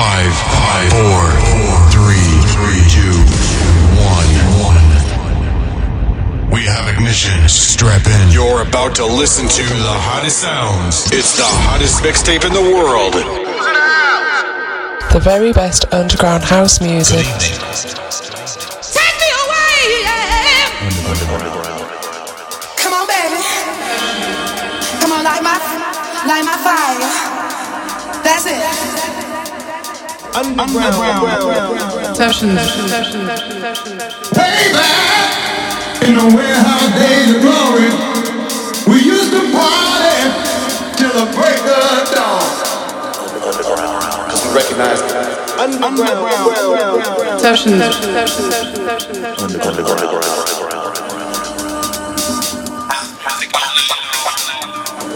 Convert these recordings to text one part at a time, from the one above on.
Five, five, four, four, three, three, two, one, one. We have ignition. Strap in. You're about to listen to the hottest sounds. It's the hottest mixtape in the world. The very best underground house music. Take me away, yeah. Come on, baby. Come on, light my, light my fire. That's it. Underground. Sessions, baby, in the warehouse days of glory, we used to party till the break of dawn. Because we recognize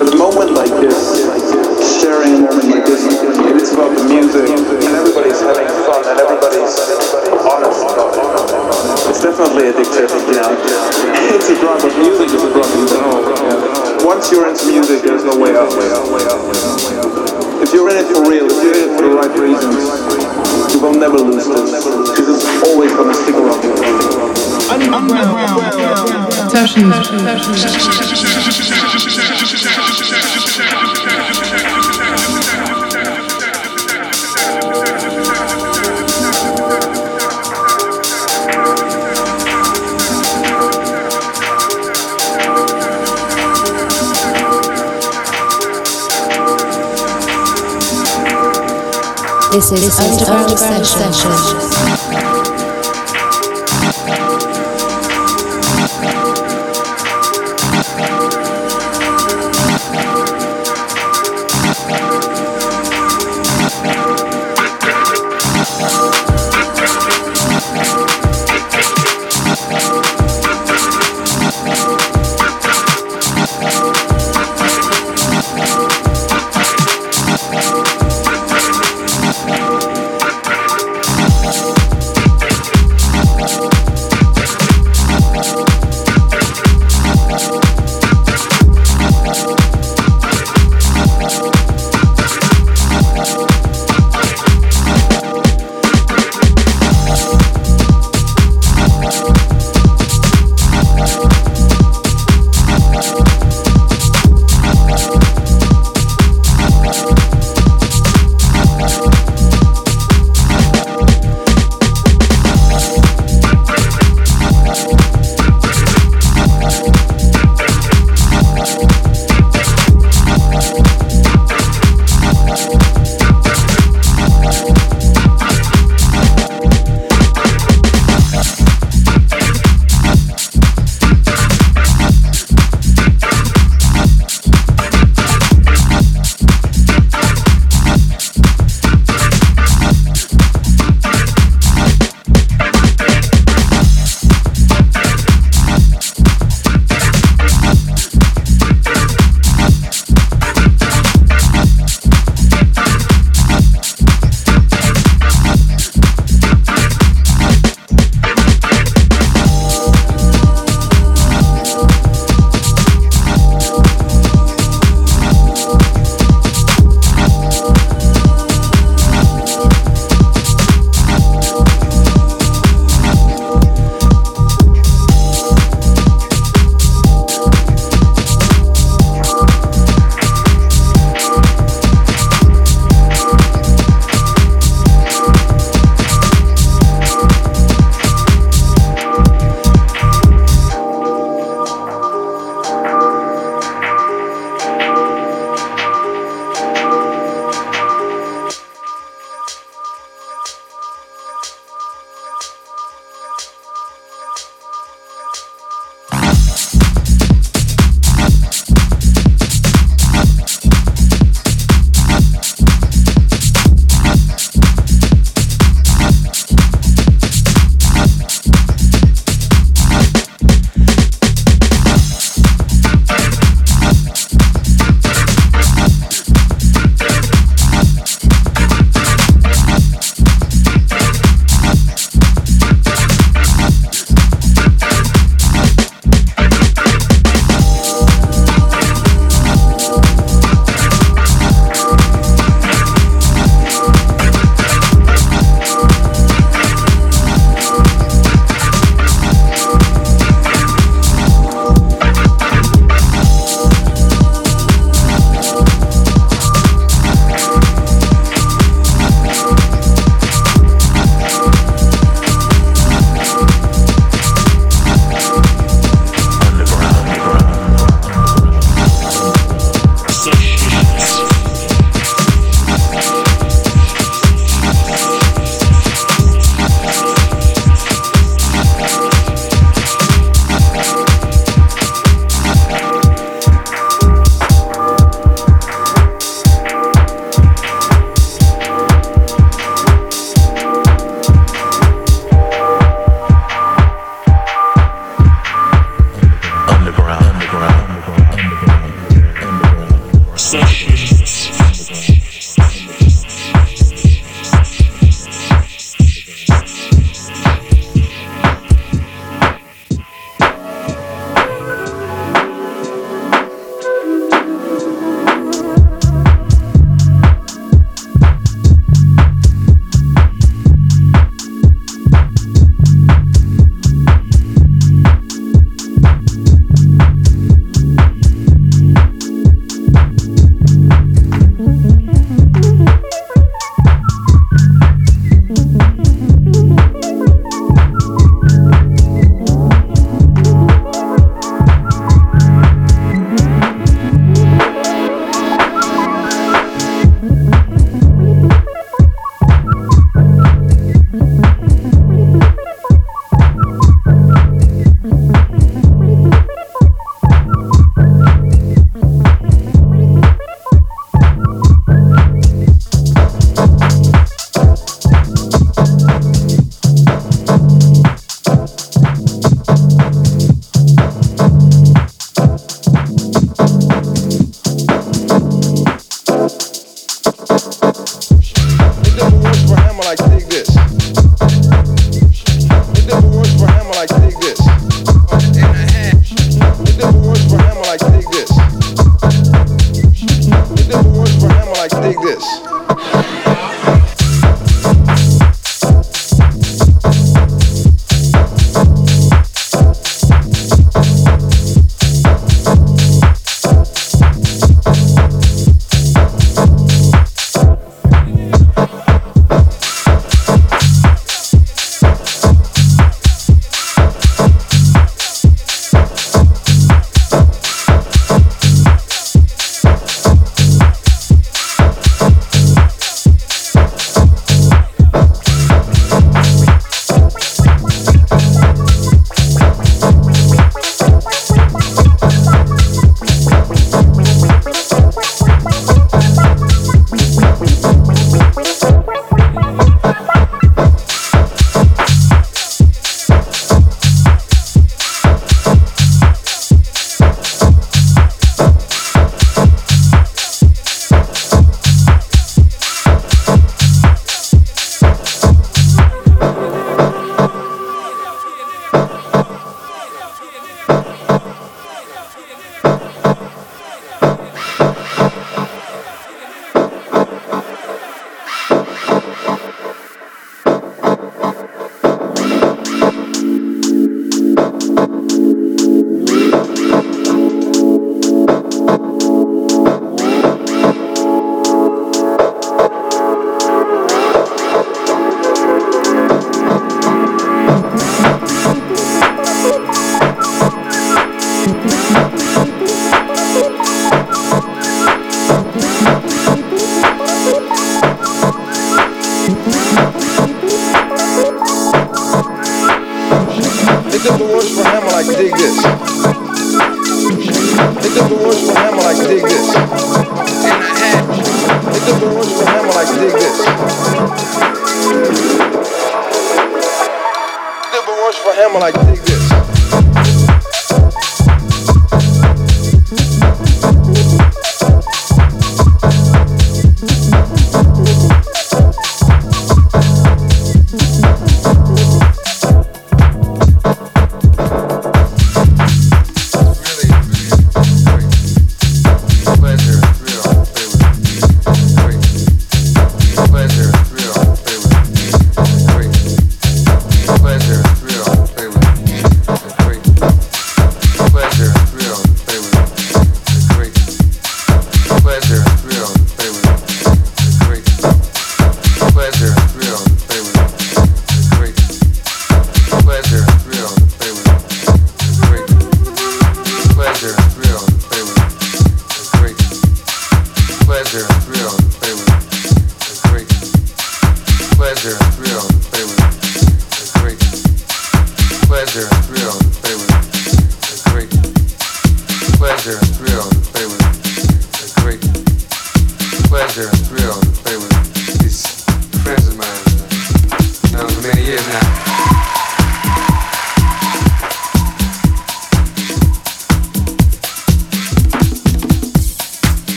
At a moment like this, sharing a moment like this, it is about the music, and everybody's having fun, and everybody's honest about it. It's definitely addictive, you know. It's a drug, but music is a drug, you know. Once you're into music, there's no way out. If you're in it for real, if you're in it for the right reasons, you will never lose this, because it's always gonna stick around. This is Underground, Session.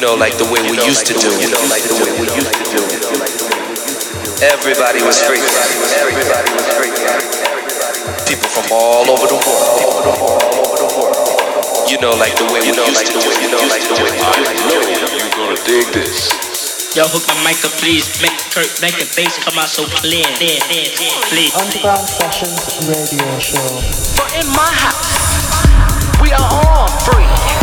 know, like the way we used to do. You know, like the way we used to do. Everybody was free. Everybody was free. People from all over the world. All over the world. You know, like the way we used to do. You know, like the way we used to do. You're gonna dig this. Yo, hook my mic up, please. Make Kurt, make the bass come out so clear. clear please. Underground Sessions Radio Show. But in my house, we are all free.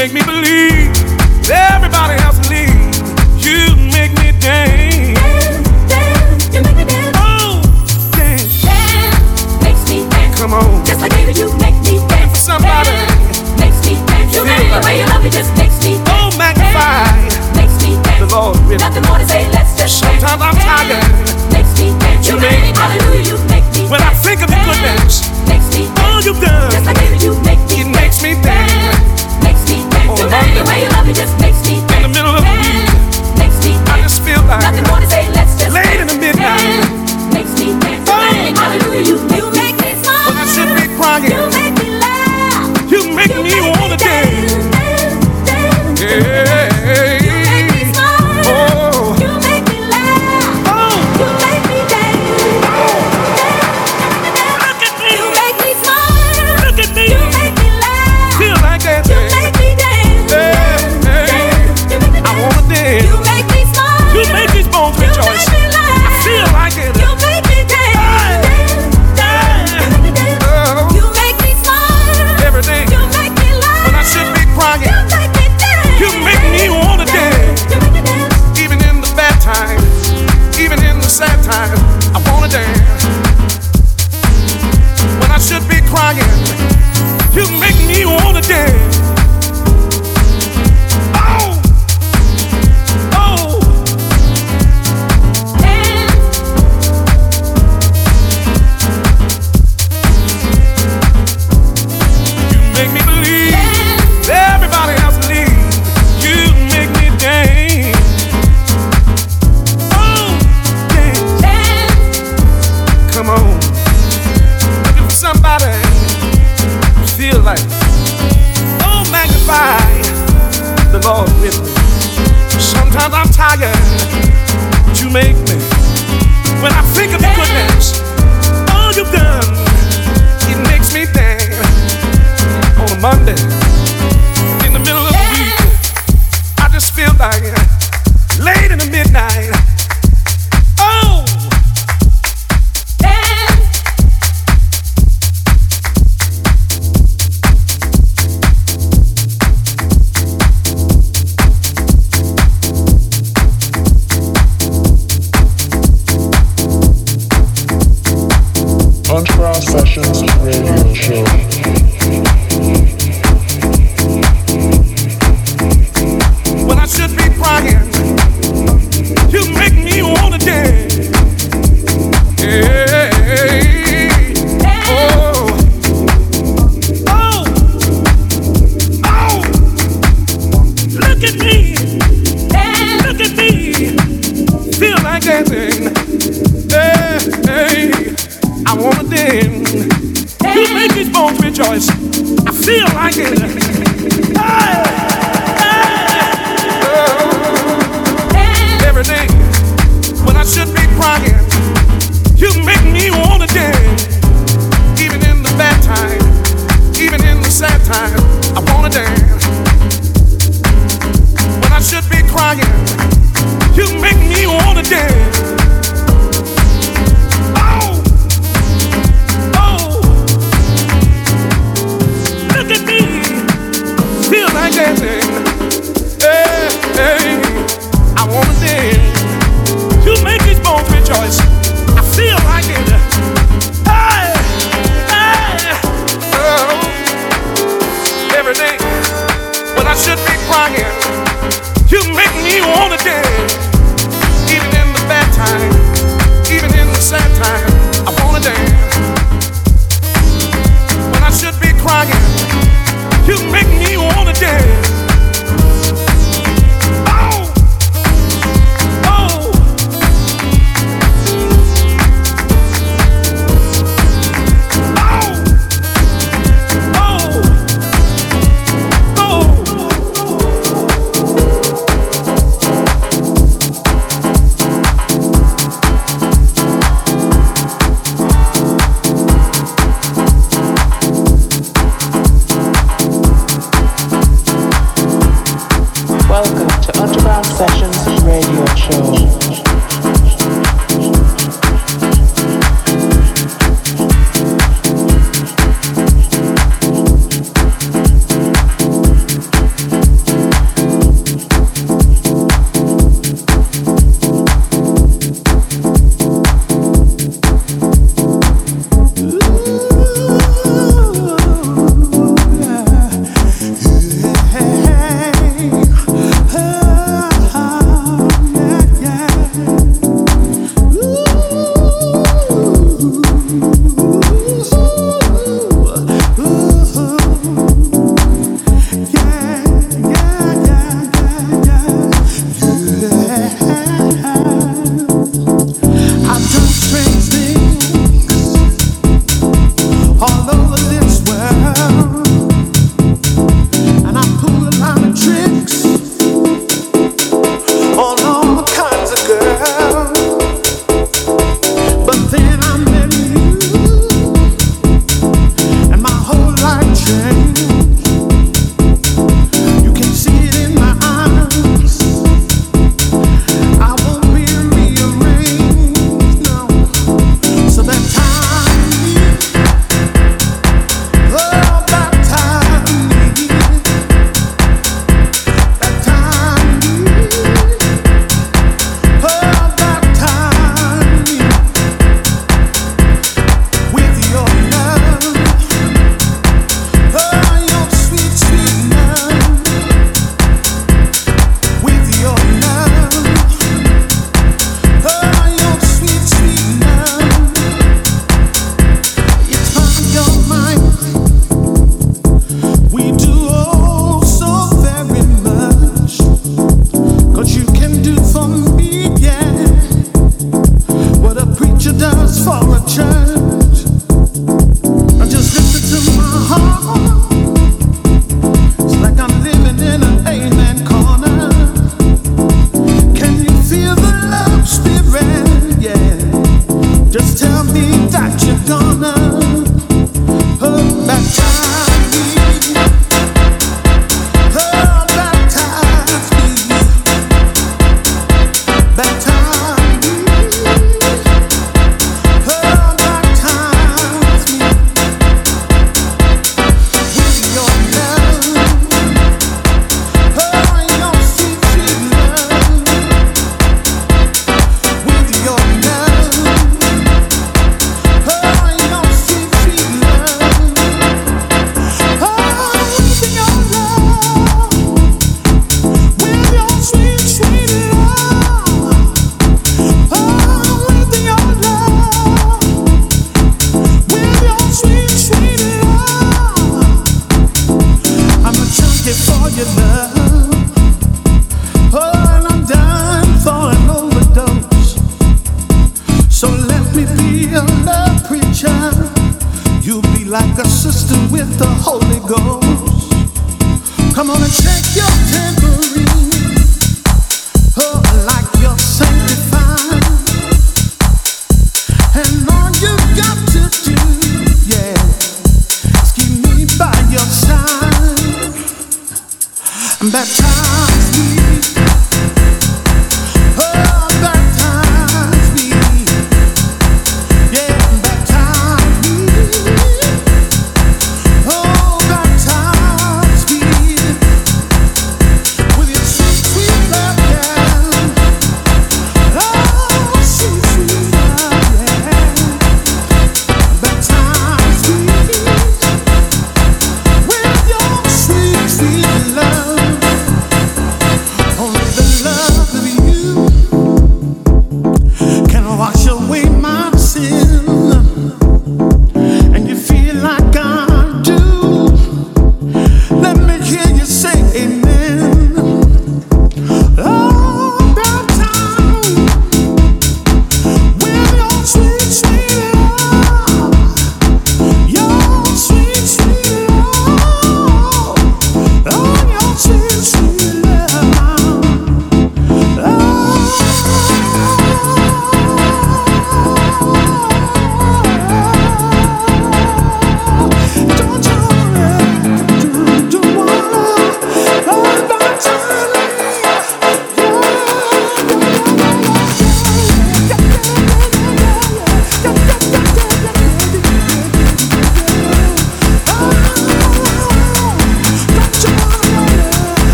make me believe everybody else leave. You make me dance. dance. You make me oh, dance. Dance. Makes me dance. Come on. Just like you make me dance. Somebody me dance. You the way you love me just makes me dance. Oh, The Lord Nothing more to say. Let's just Sometimes. I'm tired. Makes me dance. You, make, hallelujah. You make me. When. I think of your goodness.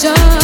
paixão.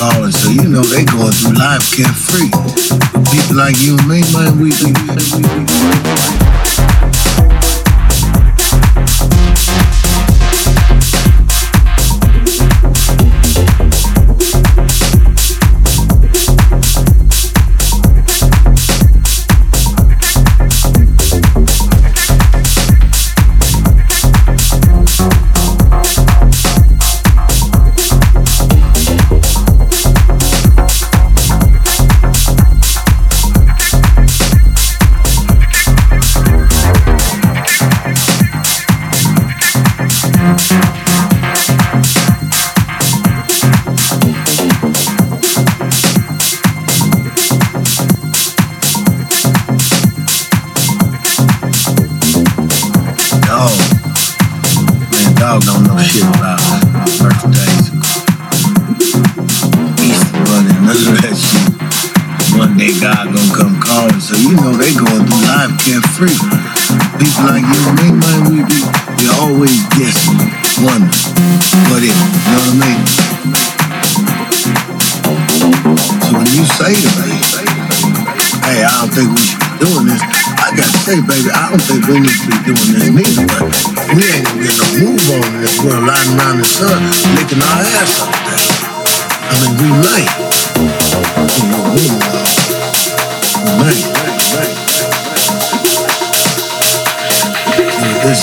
so you know they going through life carefree. But people like you and me, man, we, we, we, we, we, we, we, we.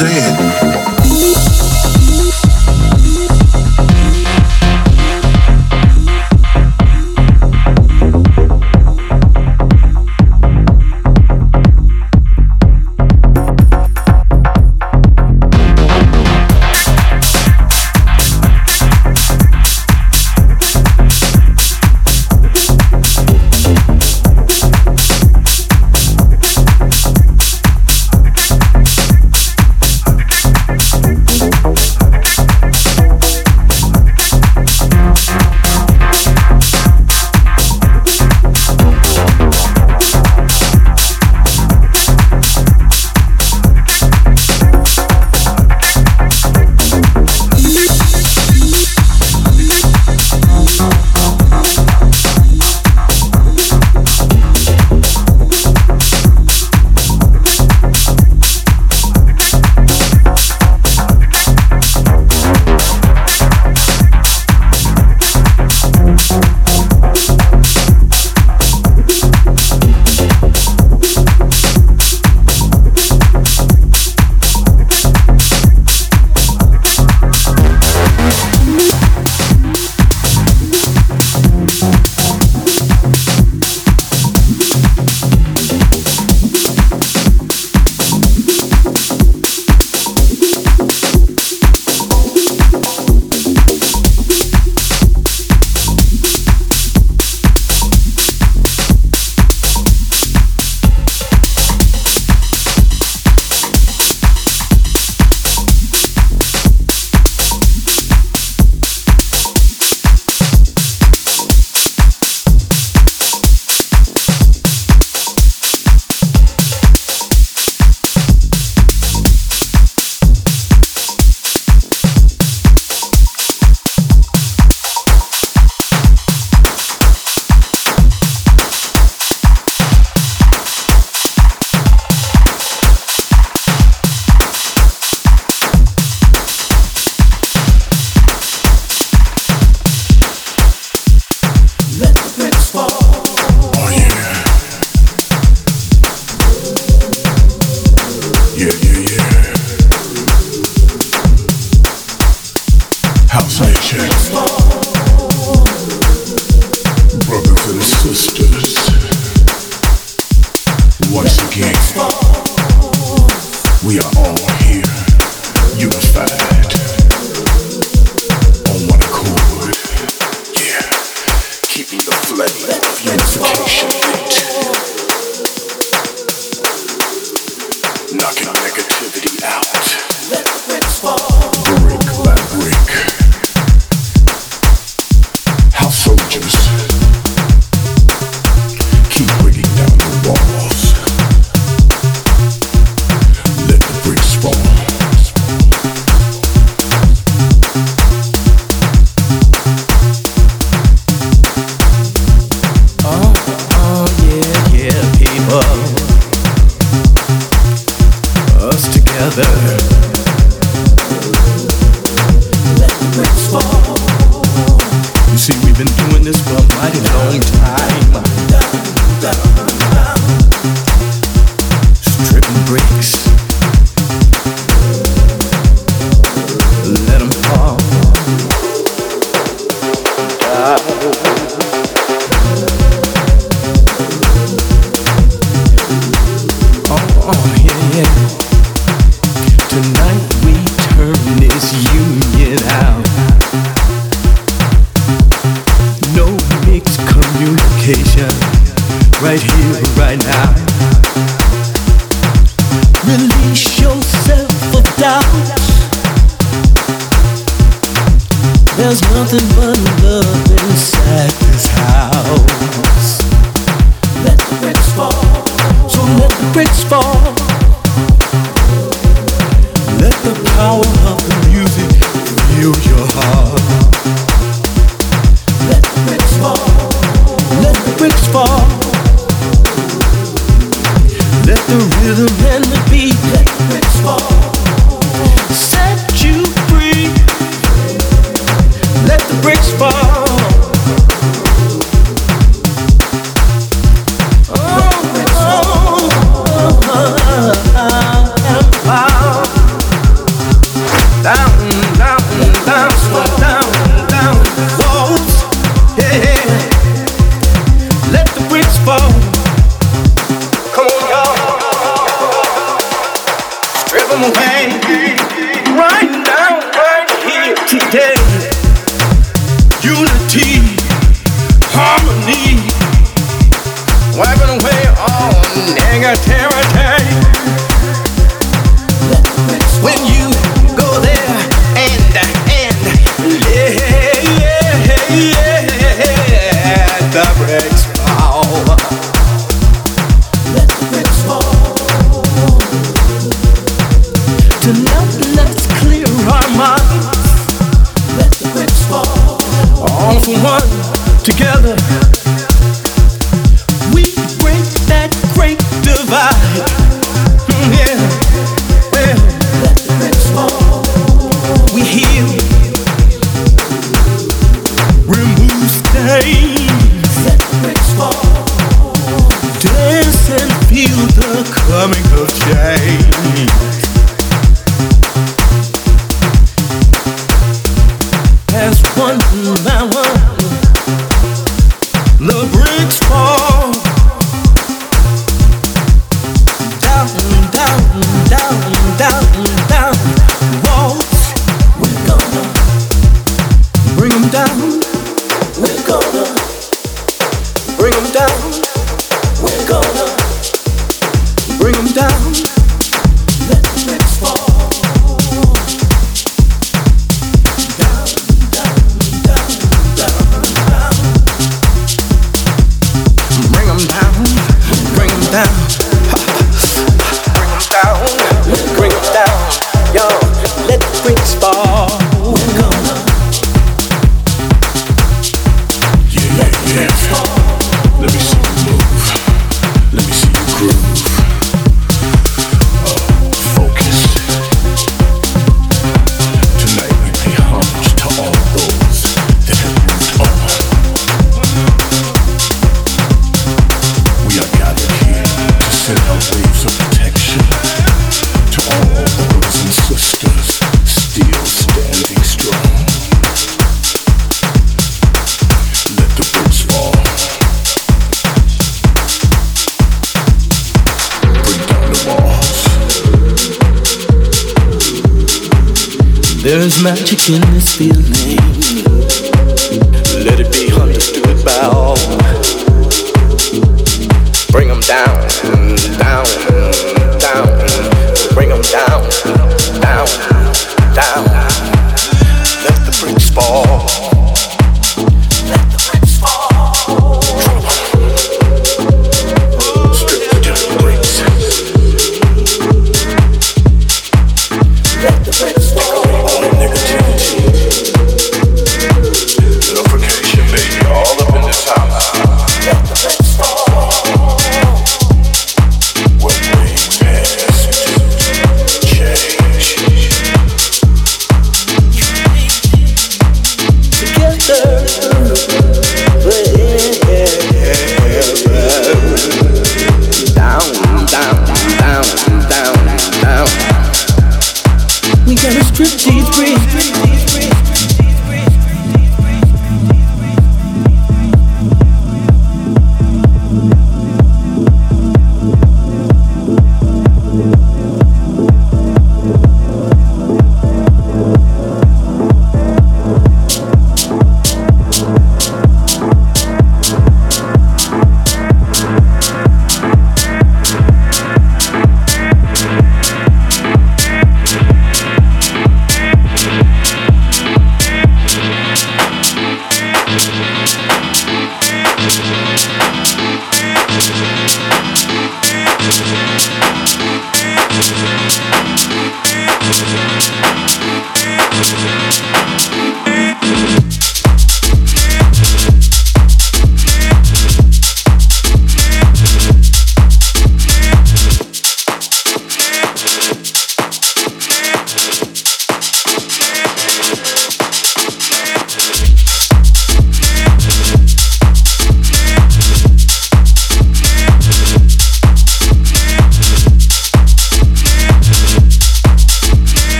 saying.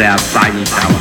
their fighting power.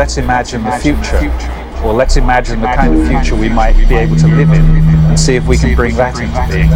Let's imagine the future, or let's imagine the kind of future we might be able to live in, and see if we can bring that into being.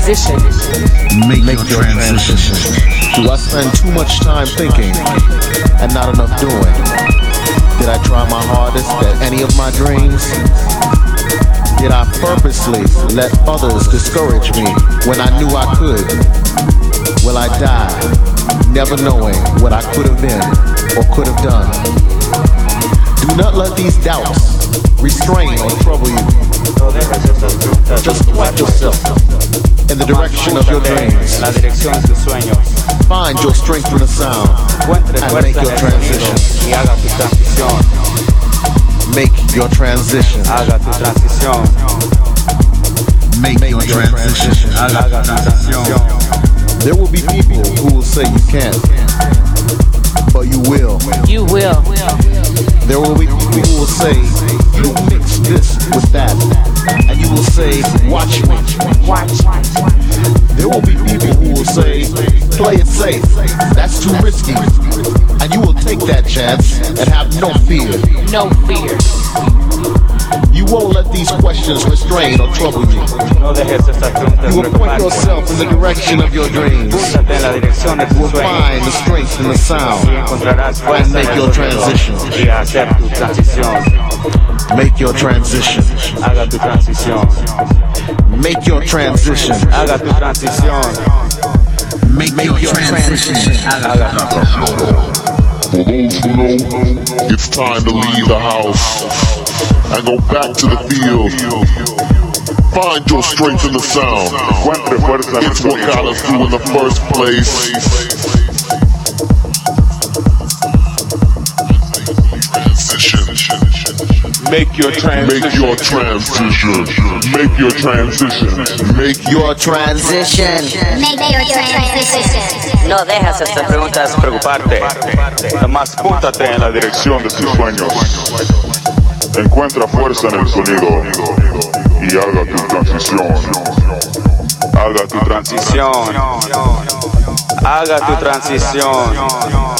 Transition. Make, your transition. Do I spend too much time thinking and not enough doing? Did I try my hardest at any of my dreams? Did I purposely let others discourage me when I knew I could? Will I die never knowing what I could have been or could have done? Do not let these doubts restrain or trouble you. Just point yourself in the direction of your dreams. La dirección de tus sueños. Find your strength in the sound Encuentre and fuerza make en your el transition. sonido y haga tu transición. Make your transition. Haga tu transición. Make your transition. Haga tu transición. There will be people who will say you can't, but you will. You will. There will be people who will say you mix this with that, and you will say, watch me. Watch. There will be people who will say, play it safe. That's too risky. And you will take that chance and have no fear. No fear. You won't let these questions restrain or trouble you. No dejes estas preguntas You will point yourself in the direction of your dreams. Búscate en la dirección You will find the sueños. strength in the sound Y encontrarás fuerza and make your sonido transition. y hacer tu. Make your transition. Haga tu transición. Make your transition. Haga tu transición. Make your transition. Haga. For those who know, it's time to leave the house and go back to the field. Find your strength in the sound. Encuentre fuerza en el It's what got sonido. us through in the first place. Make your Make your transition. Make your transition. Make your transition. Make your transition. No dejes estas preguntas preocuparte. Además, púntate en la dirección de tus sueños. Encuentra fuerza en el sonido y haga tu transición. Haga tu transición. Haga tu transición.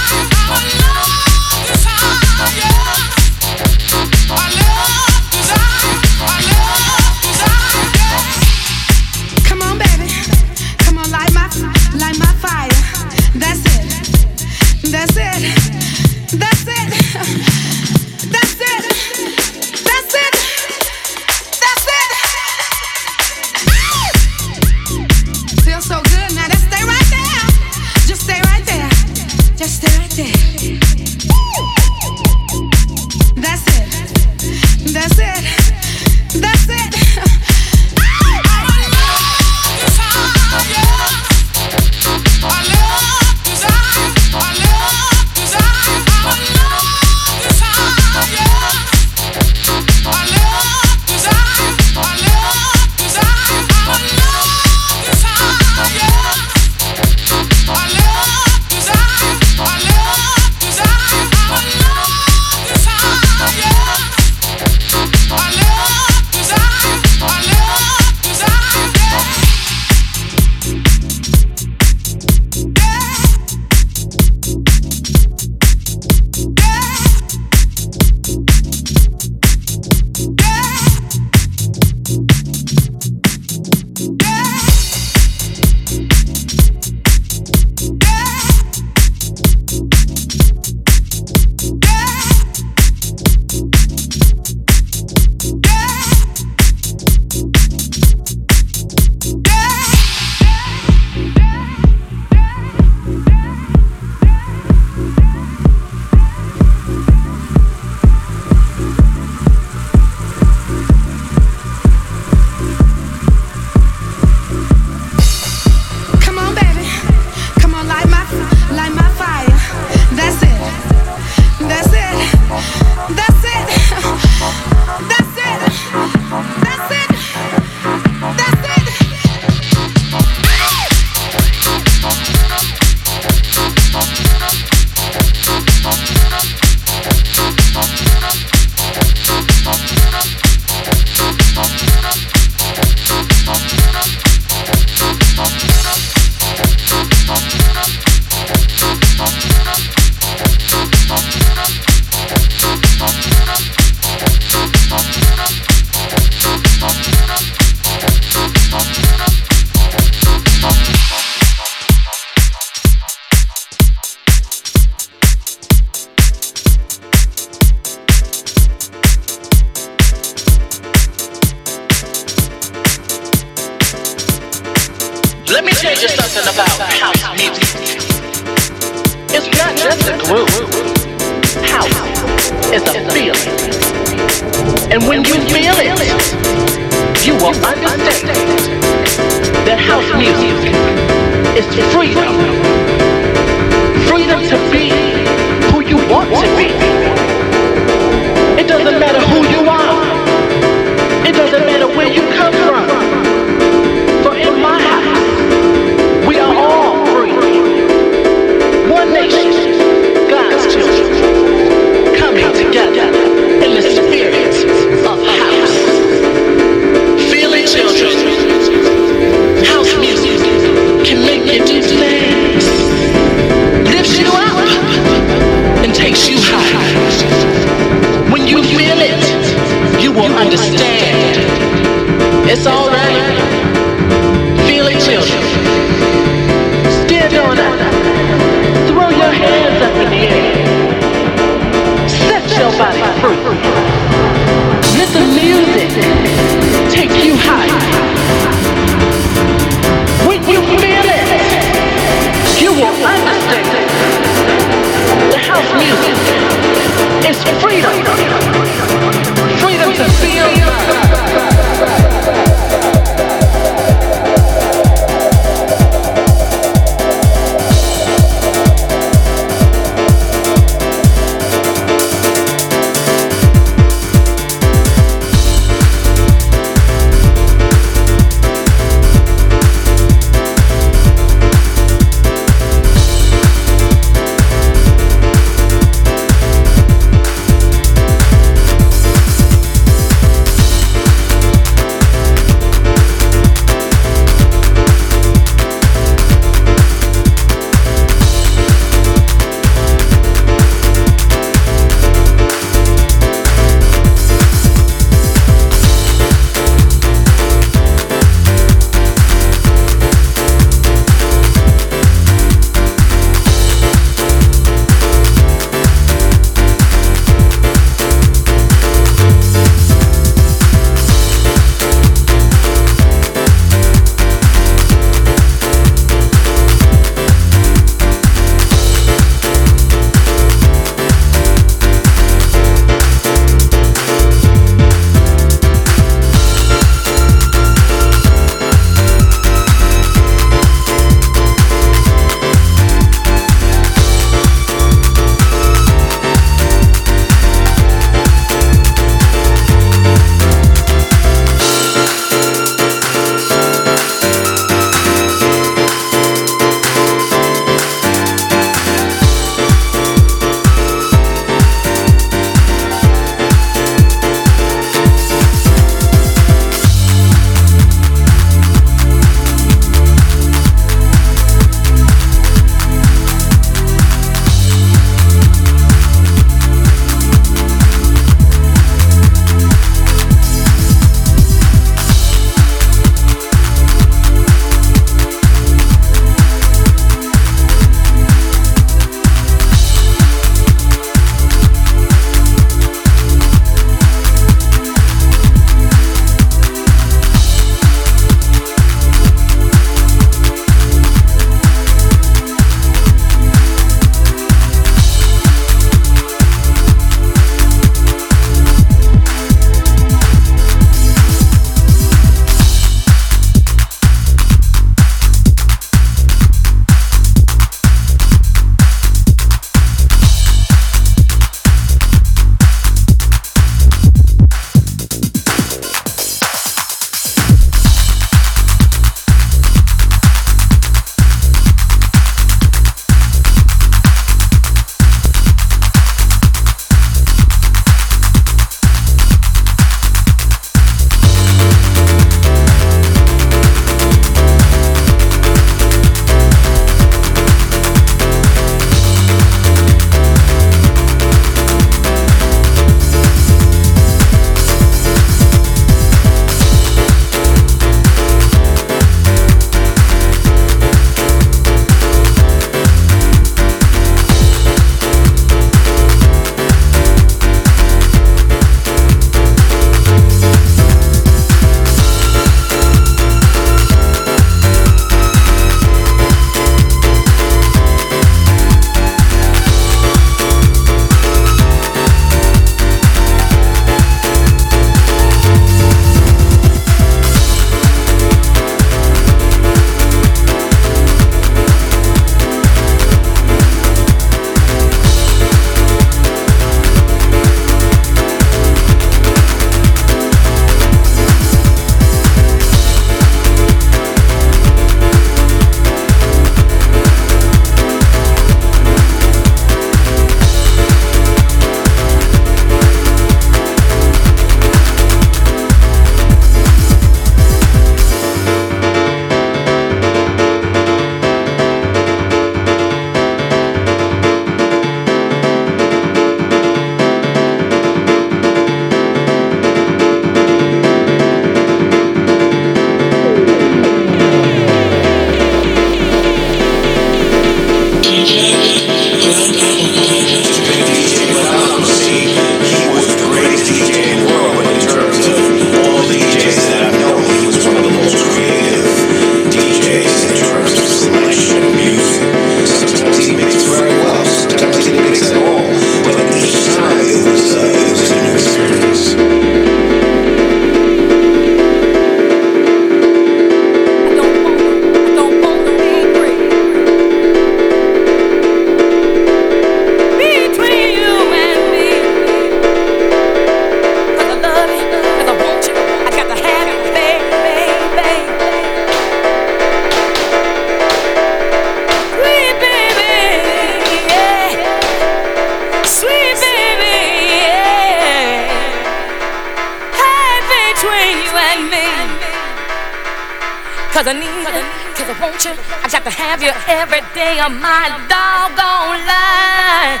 Need cause I want you. I got to have you every day of my doggone life.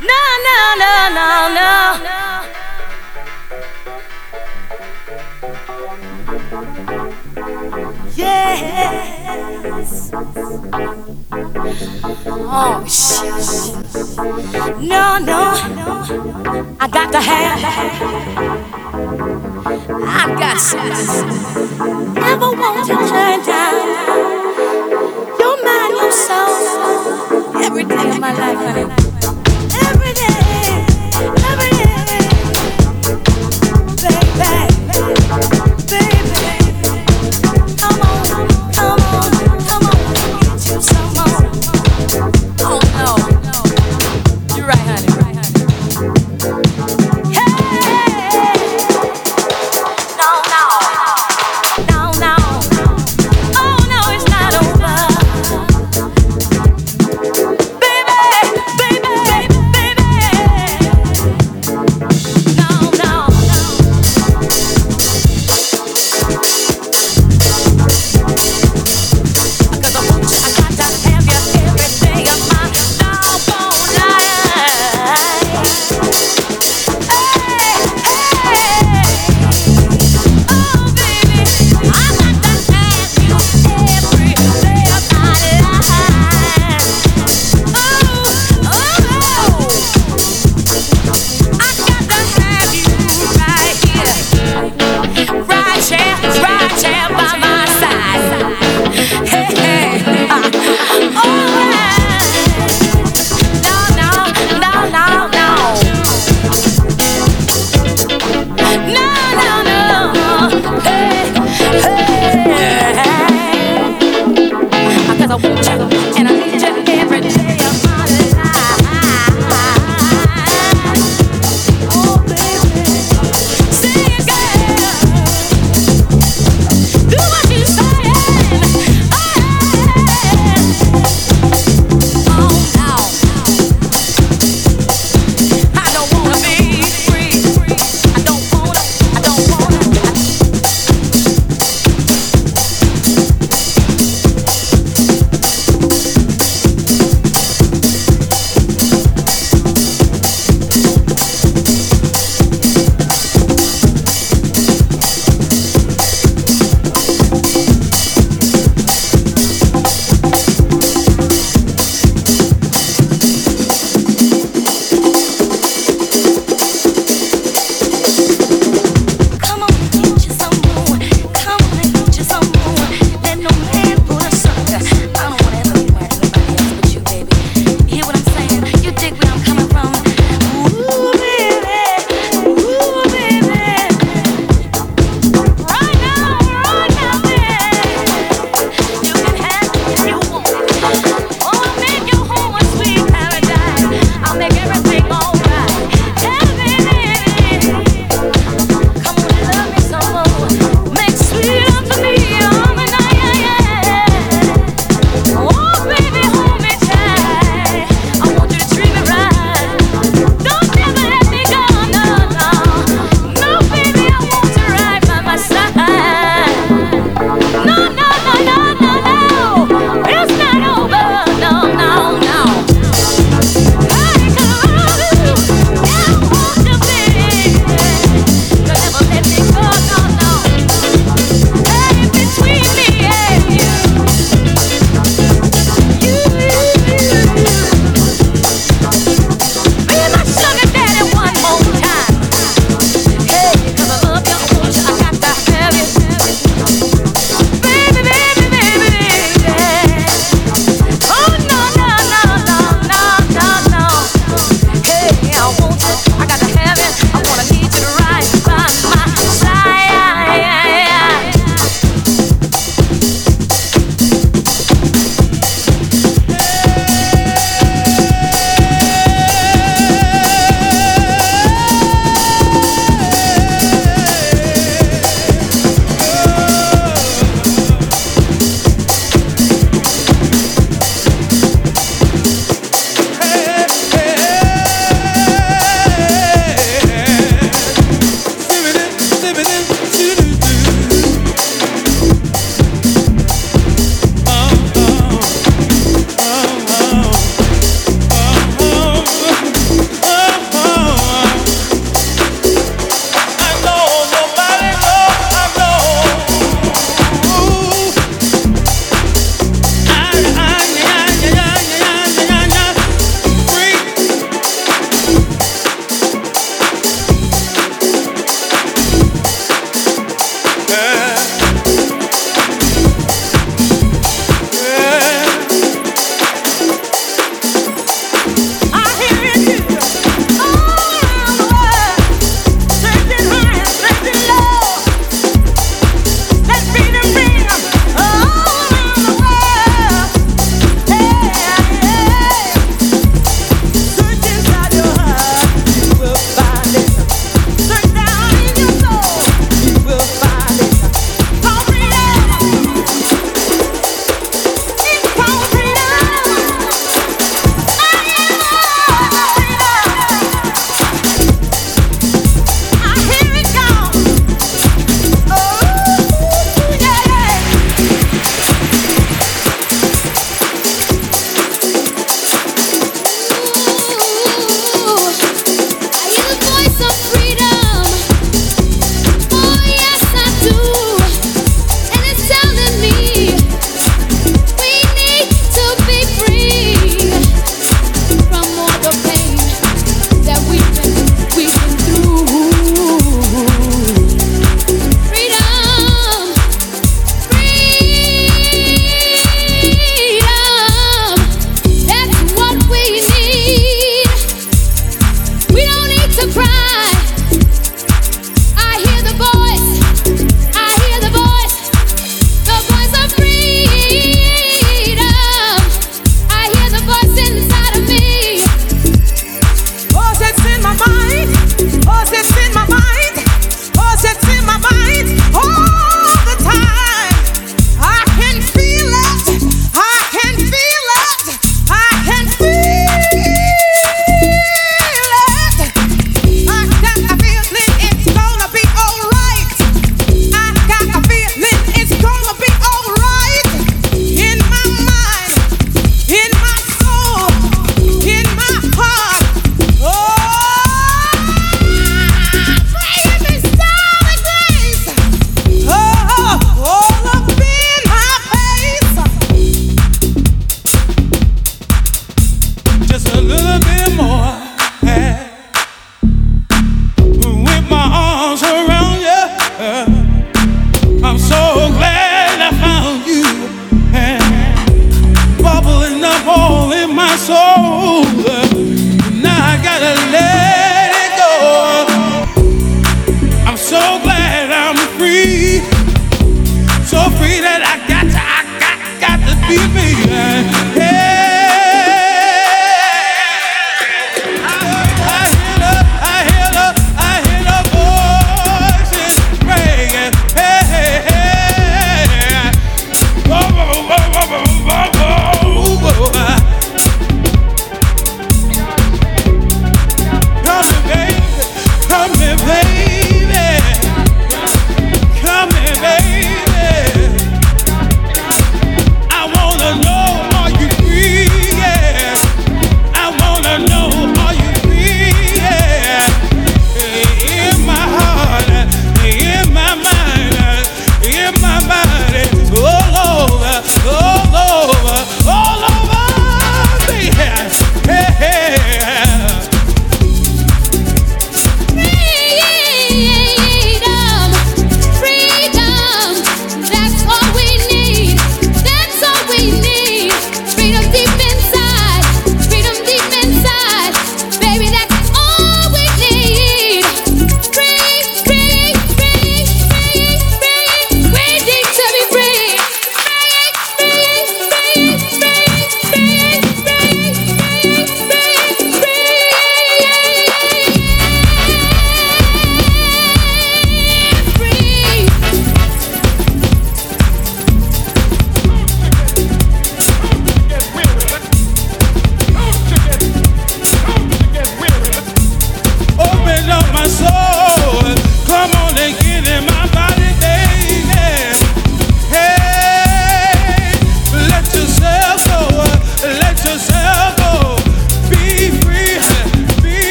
No, no, no, no, no. Yes. Oh shit. No, no. I got to have. I got to. Never want to turn down. Soul. Every day of my life, honey. Every day.